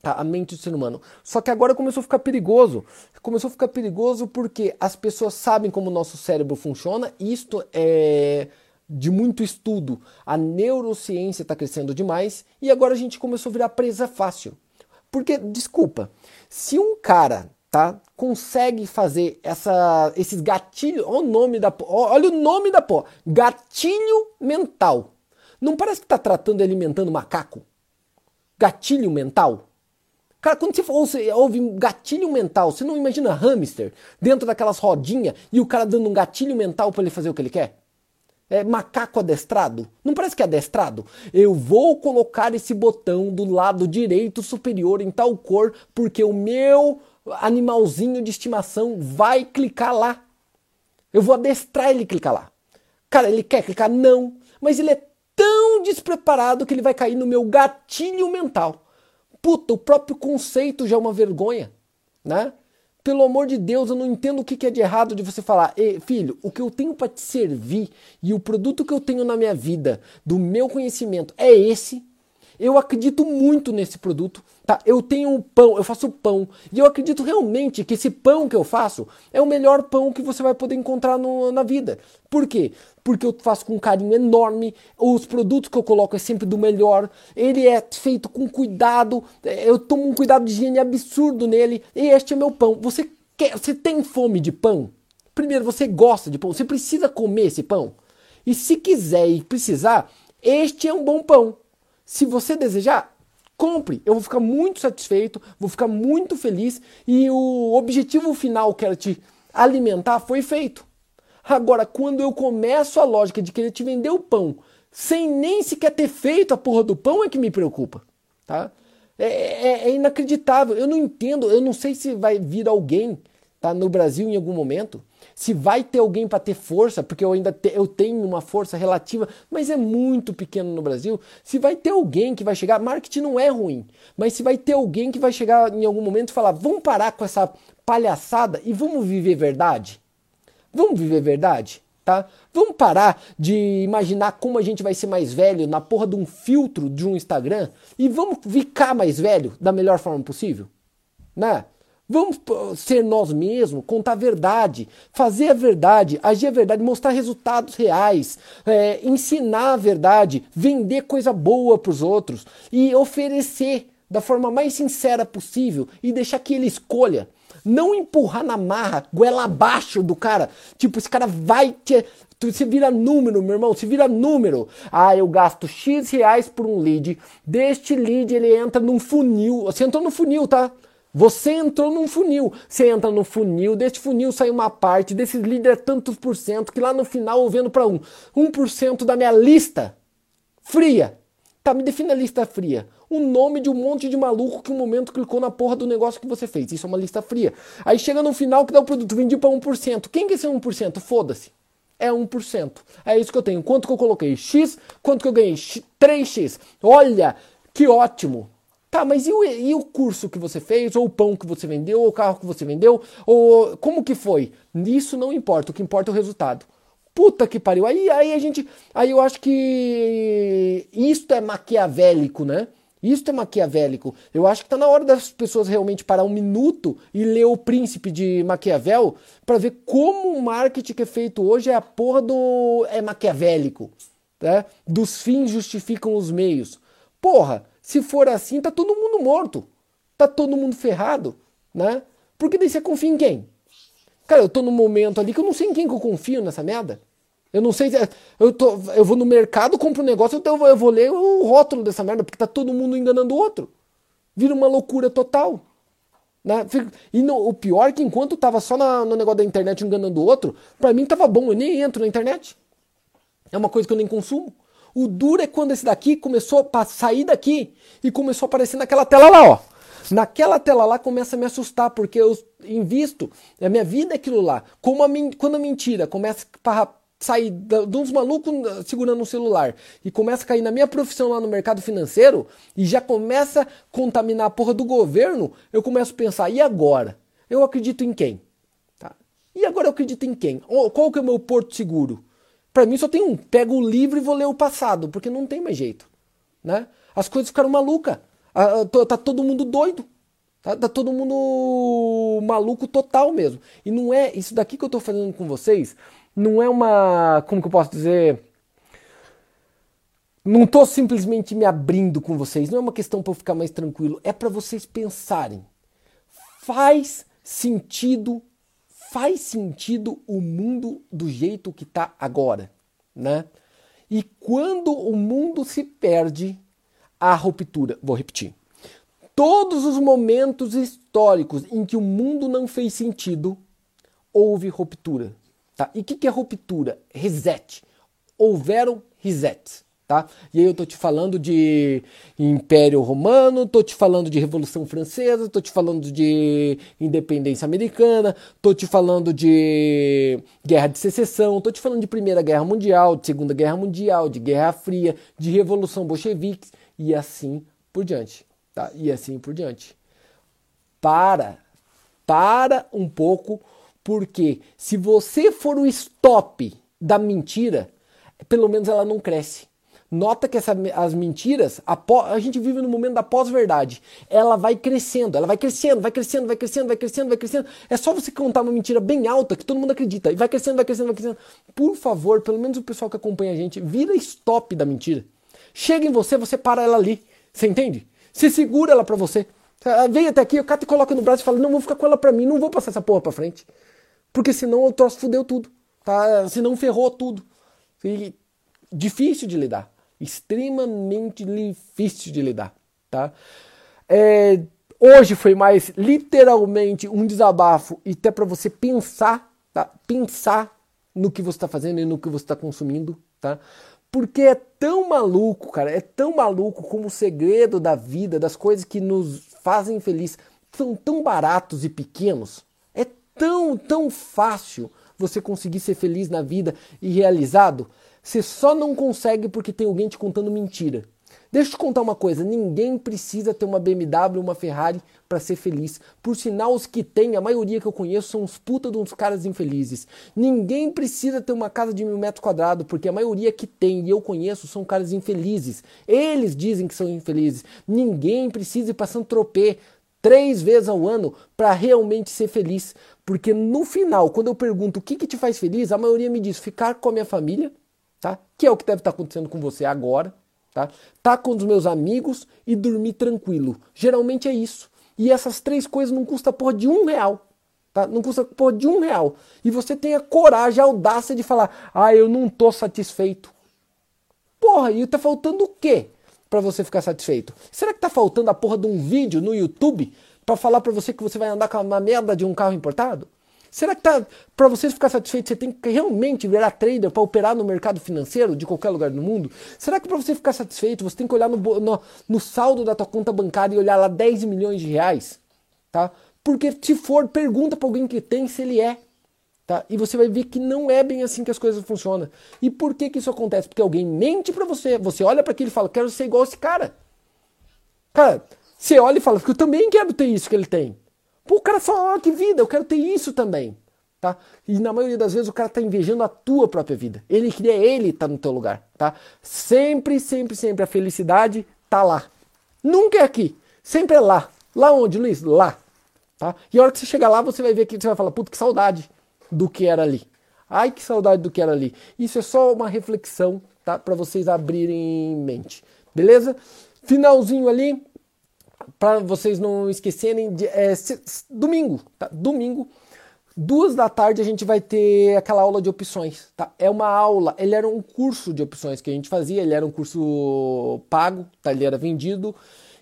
Tá? A mente do ser humano. Só que agora começou a ficar perigoso. Começou a ficar perigoso porque as pessoas sabem como o nosso cérebro funciona. Isto é de muito estudo. A neurociência está crescendo demais e agora a gente começou a virar presa fácil. Porque, desculpa, se um cara tá? Consegue fazer essa, esses gatilhos. Olha o nome da olha o nome da pó. Gatilho mental. Não parece que está tratando e alimentando macaco? Gatilho mental. Cara, quando você, você ouve gatilho mental, você não imagina hamster dentro daquelas rodinhas e o cara dando um gatilho mental para ele fazer o que ele quer? É macaco adestrado? Não parece que é adestrado? Eu vou colocar esse botão do lado direito superior em tal cor porque o meu animalzinho de estimação vai clicar lá. Eu vou adestrar ele clicar lá. Cara, ele quer clicar? Não. Mas ele é tão despreparado que ele vai cair no meu gatilho mental. Puta, o próprio conceito já é uma vergonha, né? Pelo amor de Deus, eu não entendo o que é de errado de você falar, filho, o que eu tenho para te servir e o produto que eu tenho na minha vida, do meu conhecimento, é esse. Eu acredito muito nesse produto, tá? Eu tenho pão, eu faço pão e eu acredito realmente que esse pão que eu faço é o melhor pão que você vai poder encontrar no, na vida. Por quê? Porque eu faço com um carinho enorme, os produtos que eu coloco é sempre do melhor, ele é feito com cuidado, é, eu tomo um cuidado de higiene absurdo nele e este é meu pão. Você quer, você tem fome de pão? Primeiro, você gosta de pão, você precisa comer esse pão. E se quiser e precisar, este é um bom pão. Se você desejar, compre. Eu vou ficar muito satisfeito, vou ficar muito feliz e o objetivo final que era te alimentar foi feito. Agora, quando eu começo a lógica de querer te vender o pão sem nem sequer ter feito a porra do pão é que me preocupa, tá? É, é, é inacreditável. Eu não entendo, eu não sei se vai vir alguém tá, no Brasil em algum momento se vai ter alguém para ter força, porque eu ainda te, eu tenho uma força relativa, mas é muito pequeno no Brasil. Se vai ter alguém que vai chegar, marketing não é ruim, mas se vai ter alguém que vai chegar em algum momento e falar: "Vamos parar com essa palhaçada e vamos viver verdade". Vamos viver verdade, tá? Vamos parar de imaginar como a gente vai ser mais velho na porra de um filtro de um Instagram e vamos ficar mais velho da melhor forma possível, né? Vamos ser nós mesmos, contar a verdade, fazer a verdade, agir a verdade, mostrar resultados reais, é, ensinar a verdade, vender coisa boa para os outros e oferecer da forma mais sincera possível e deixar que ele escolha. Não empurrar na marra, goela abaixo do cara. Tipo, esse cara vai te. Você vira número, meu irmão, se vira número. Ah, eu gasto X reais por um lead. Deste lead ele entra num funil. Você entrou no funil, tá? Você entrou num funil. Você entra no funil, deste funil sai uma parte, desse líder tantos por cento, que lá no final eu vendo para um. 1% da minha lista fria. Tá, me defina a lista fria. O nome de um monte de maluco que um momento clicou na porra do negócio que você fez. Isso é uma lista fria. Aí chega no final que dá o produto, vendi para 1%. Quem que é esse 1%? Foda-se. É 1%. É isso que eu tenho. Quanto que eu coloquei? X. Quanto que eu ganhei? 3x. Olha, que ótimo. Tá, mas e o, e o curso que você fez, ou o pão que você vendeu, ou o carro que você vendeu, ou como que foi? Isso não importa, o que importa é o resultado. Puta que pariu. Aí, aí a gente. Aí eu acho que isto é maquiavélico, né? Isto é maquiavélico. Eu acho que tá na hora das pessoas realmente parar um minuto e ler o Príncipe de Maquiavel para ver como o marketing que é feito hoje é a porra do. é maquiavélico. Né? Dos fins justificam os meios. Porra, se for assim, tá todo mundo morto. Tá todo mundo ferrado, né? Porque daí você confia em quem? Cara, eu tô num momento ali que eu não sei em quem que eu confio nessa merda. Eu não sei. Eu, tô, eu vou no mercado, compro um negócio, então eu vou ler o rótulo dessa merda, porque tá todo mundo enganando o outro. Vira uma loucura total. Né? E no, o pior é que enquanto tava só na, no negócio da internet enganando o outro, para mim tava bom, eu nem entro na internet. É uma coisa que eu nem consumo. O duro é quando esse daqui começou a sair daqui e começou a aparecer naquela tela lá, ó. Naquela tela lá começa a me assustar, porque eu invisto, a minha vida é aquilo lá. Como a, quando a mentira começa a sair de uns malucos segurando um celular e começa a cair na minha profissão lá no mercado financeiro e já começa a contaminar a porra do governo, eu começo a pensar, e agora? Eu acredito em quem? Tá? E agora eu acredito em quem? Qual que é o meu porto seguro? Para mim só tem um. Pego o livro e vou ler o passado, porque não tem mais jeito. Né? As coisas ficaram malucas. Tá todo mundo doido. Tá, tá, todo mundo maluco total mesmo. E não é. Isso daqui que eu tô fazendo com vocês, não é uma. Como que eu posso dizer? Não tô simplesmente me abrindo com vocês. Não é uma questão para eu ficar mais tranquilo. É para vocês pensarem. Faz sentido faz sentido o mundo do jeito que está agora, né? E quando o mundo se perde, a ruptura, vou repetir. Todos os momentos históricos em que o mundo não fez sentido, houve ruptura. Tá? E o que, que é ruptura? Reset. Houveram resets. Tá? E aí eu tô te falando de Império Romano, tô te falando de Revolução Francesa, tô te falando de Independência Americana, tô te falando de Guerra de Secessão, tô te falando de Primeira Guerra Mundial, de Segunda Guerra Mundial, de Guerra Fria, de Revolução Bolchevique e assim por diante, tá? E assim por diante. Para, para um pouco, porque se você for o stop da mentira, pelo menos ela não cresce. Nota que essa, as mentiras, a, a gente vive no momento da pós-verdade. Ela vai crescendo, ela vai crescendo, vai crescendo, vai crescendo, vai crescendo, vai crescendo. É só você contar uma mentira bem alta que todo mundo acredita. E vai crescendo, vai crescendo, vai crescendo. Por favor, pelo menos o pessoal que acompanha a gente, vira stop da mentira. Chega em você, você para ela ali. Você entende? Você segura ela pra você. Vem até aqui, o cara te coloca no braço e fala: Não, vou ficar com ela pra mim, não vou passar essa porra pra frente. Porque senão o troço fudeu tudo. Tá? Senão ferrou tudo. E difícil de lidar extremamente difícil de lidar, tá? É, hoje foi mais literalmente um desabafo e até para você pensar, tá? Pensar no que você está fazendo e no que você está consumindo, tá? Porque é tão maluco, cara, é tão maluco como o segredo da vida, das coisas que nos fazem feliz, são tão baratos e pequenos. Tão, tão fácil você conseguir ser feliz na vida e realizado você só não consegue porque tem alguém te contando mentira. Deixa eu te contar uma coisa: ninguém precisa ter uma BMW, uma Ferrari para ser feliz. Por sinal, os que têm, a maioria que eu conheço, são uns puta de uns caras infelizes. Ninguém precisa ter uma casa de mil metros quadrados, porque a maioria que tem e eu conheço são caras infelizes. Eles dizem que são infelizes. Ninguém precisa ir passando tropê três vezes ao ano para realmente ser feliz. Porque no final, quando eu pergunto o que, que te faz feliz, a maioria me diz ficar com a minha família tá? Que é o que deve estar acontecendo com você agora, tá? Tá com os meus amigos e dormir tranquilo. Geralmente é isso. E essas três coisas não custa porra de um real. Tá? Não custa porra de um real. E você tem a coragem, a audácia de falar, ah, eu não tô satisfeito. Porra, e tá faltando o quê para você ficar satisfeito? Será que tá faltando a porra de um vídeo no YouTube para falar para você que você vai andar com uma merda de um carro importado? Será que tá para você ficar satisfeito você tem que realmente virar trader para operar no mercado financeiro de qualquer lugar do mundo? Será que para você ficar satisfeito você tem que olhar no, no, no, saldo da tua conta bancária e olhar lá 10 milhões de reais? Tá? Porque se for, pergunta para alguém que tem se ele é. Tá? E você vai ver que não é bem assim que as coisas funcionam. E por que, que isso acontece? Porque alguém mente para você. Você olha para aquilo e fala, quero ser igual esse cara. Cara, você olha e fala, eu também quero ter isso que ele tem. Pô, o cara fala, oh, que vida, eu quero ter isso também. Tá? E na maioria das vezes o cara está invejando a tua própria vida. Ele queria ele estar tá no teu lugar, tá? Sempre, sempre, sempre a felicidade tá lá. Nunca é aqui, sempre é lá. Lá onde, Luiz? Lá. Tá? E a hora que você chegar lá, você vai ver que você vai falar, puta, que saudade do que era ali. Ai, que saudade do que era ali. Isso é só uma reflexão, tá? Para vocês abrirem mente. Beleza? Finalzinho ali, para vocês não esquecerem, de, é, domingo, tá? Domingo, duas da tarde a gente vai ter aquela aula de opções, tá? É uma aula, ele era um curso de opções que a gente fazia, ele era um curso pago, tá? Ele era vendido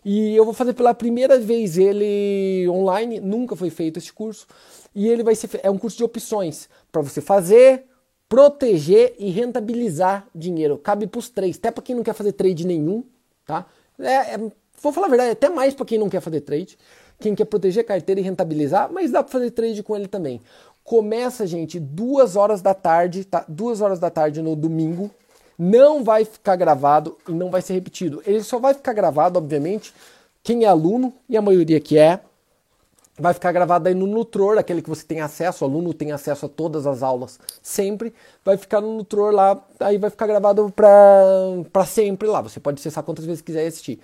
e eu vou fazer pela primeira vez ele online, nunca foi feito esse curso e ele vai ser é um curso de opções para você fazer, proteger e rentabilizar dinheiro. Cabe para os três, até para quem não quer fazer trade nenhum, tá? É, é Vou falar a verdade, até mais para quem não quer fazer trade, quem quer proteger a carteira e rentabilizar, mas dá para fazer trade com ele também. Começa, gente, duas horas da tarde, tá? Duas horas da tarde no domingo. Não vai ficar gravado e não vai ser repetido. Ele só vai ficar gravado, obviamente, quem é aluno, e a maioria que é, vai ficar gravado aí no Nutror, aquele que você tem acesso, o aluno tem acesso a todas as aulas sempre, vai ficar no Nutror lá, aí vai ficar gravado para sempre lá. Você pode acessar quantas vezes quiser assistir.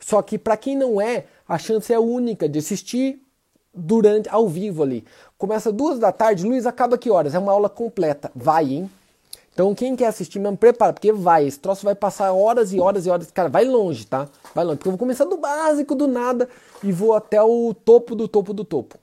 Só que para quem não é, a chance é única de assistir durante ao vivo ali. Começa duas da tarde, Luiz, acaba que horas? É uma aula completa. Vai, hein? Então quem quer assistir mesmo, prepara, porque vai, esse troço vai passar horas e horas e horas. Cara, vai longe, tá? Vai longe. Porque eu vou começar do básico, do nada, e vou até o topo do topo do topo.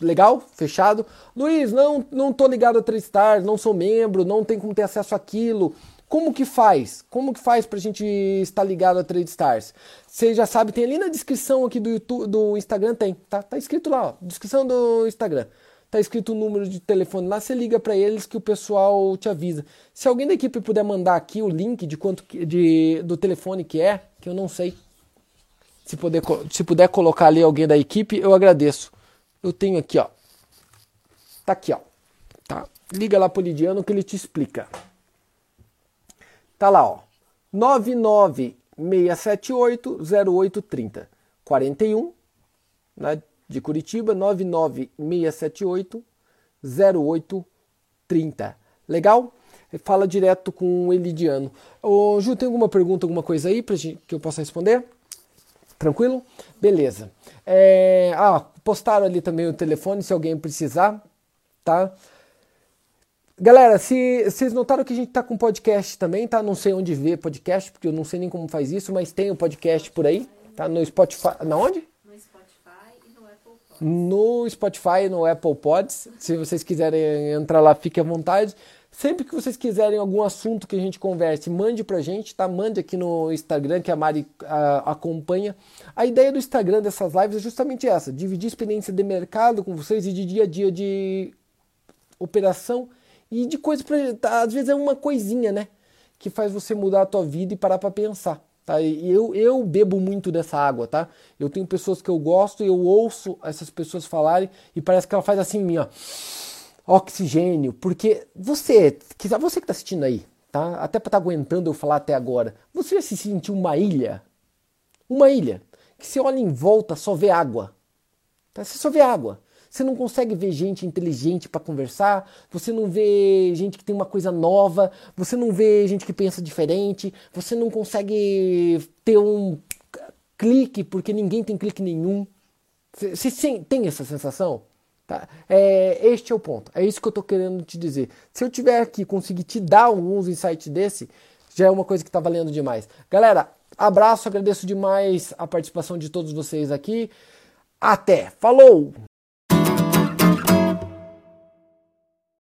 Legal? Fechado? Luiz, não, não tô ligado a 3 Stars, não sou membro, não tem como ter acesso àquilo. Como que faz? Como que faz para a gente estar ligado a Trade Stars? Você já sabe, tem ali na descrição aqui do YouTube, do Instagram, tem, tá? Tá escrito lá, ó, descrição do Instagram. tá escrito o número de telefone lá, você liga para eles que o pessoal te avisa. Se alguém da equipe puder mandar aqui o link de quanto de, do telefone que é, que eu não sei. Se puder, se puder colocar ali alguém da equipe, eu agradeço. Eu tenho aqui, ó. Tá aqui, ó. Tá? Liga lá pro Lidiano que ele te explica. Tá lá, ó. 996780830. 41, né, de Curitiba, 996780830. Legal? Fala direto com o Elidiano. Ô, Ju, tem alguma pergunta, alguma coisa aí pra gente, que eu possa responder? Tranquilo? Beleza. É, ah, postaram ali também o telefone se alguém precisar, tá? Galera, se vocês notaram que a gente tá com podcast também, tá? Não sei onde ver podcast, porque eu não sei nem como faz isso, mas tem o um podcast por aí, tá? No Spotify. Na onde? No Spotify e no Apple Pods. No Spotify e no Apple Pods. Se vocês quiserem entrar lá, fique à vontade. Sempre que vocês quiserem algum assunto que a gente converse, mande pra gente, tá? Mande aqui no Instagram que a Mari a, acompanha. A ideia do Instagram dessas lives é justamente essa: dividir experiência de mercado com vocês e de dia a dia de operação e de coisa para tá, às vezes é uma coisinha, né, que faz você mudar a tua vida e parar para pensar, tá? E eu eu bebo muito dessa água, tá? Eu tenho pessoas que eu gosto e eu ouço essas pessoas falarem e parece que ela faz assim em mim, ó. Oxigênio, porque você, que você que tá assistindo aí, tá? Até para estar tá aguentando eu falar até agora, você já se sentiu uma ilha? Uma ilha que você olha em volta só vê água. Tá? Você só vê água. Você não consegue ver gente inteligente para conversar, você não vê gente que tem uma coisa nova, você não vê gente que pensa diferente, você não consegue ter um clique porque ninguém tem clique nenhum. Você tem essa sensação? Tá? É, este é o ponto. É isso que eu estou querendo te dizer. Se eu tiver aqui conseguir te dar alguns insights desse, já é uma coisa que está valendo demais. Galera, abraço, agradeço demais a participação de todos vocês aqui. Até, falou!